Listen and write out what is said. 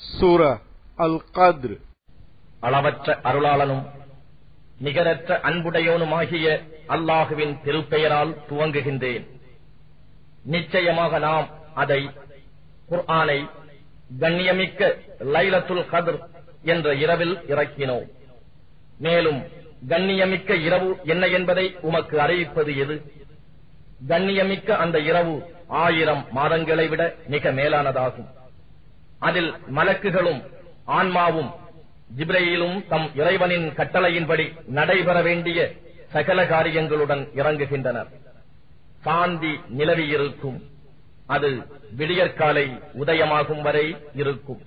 சூர அல் கத்ர் அளவற்ற அருளாளனும் நிகரற்ற அன்புடையோனுமாகிய அல்லாஹுவின் திருப்பெயரால் துவங்குகின்றேன். நிச்சயமாக நாம் அதை குர்ஆனை கண்ணியமிக்க லைலத்துல் கதிர் என்ற இரவில் இறக்கினோம். மேலும் கண்ணியமிக்க இரவு என்ன என்பதை உமக்கு அறிவிப்பது எது? கண்ணியமிக்க அந்த இரவு ஆயிரம் மாதங்களை விட மிக மேலானதாகும். அதில் மலக்குகளும் ஆன்மாவும் ஜிப்ரையிலும் தம் இறைவனின் கட்டளையின்படி நடைபெற வேண்டிய சகல காரியங்களுடன் இறங்குகின்றனர். சாந்தி நிலவியிருக்கும் அது விடியற்காலை உதயமாகும் வரை இருக்கும்.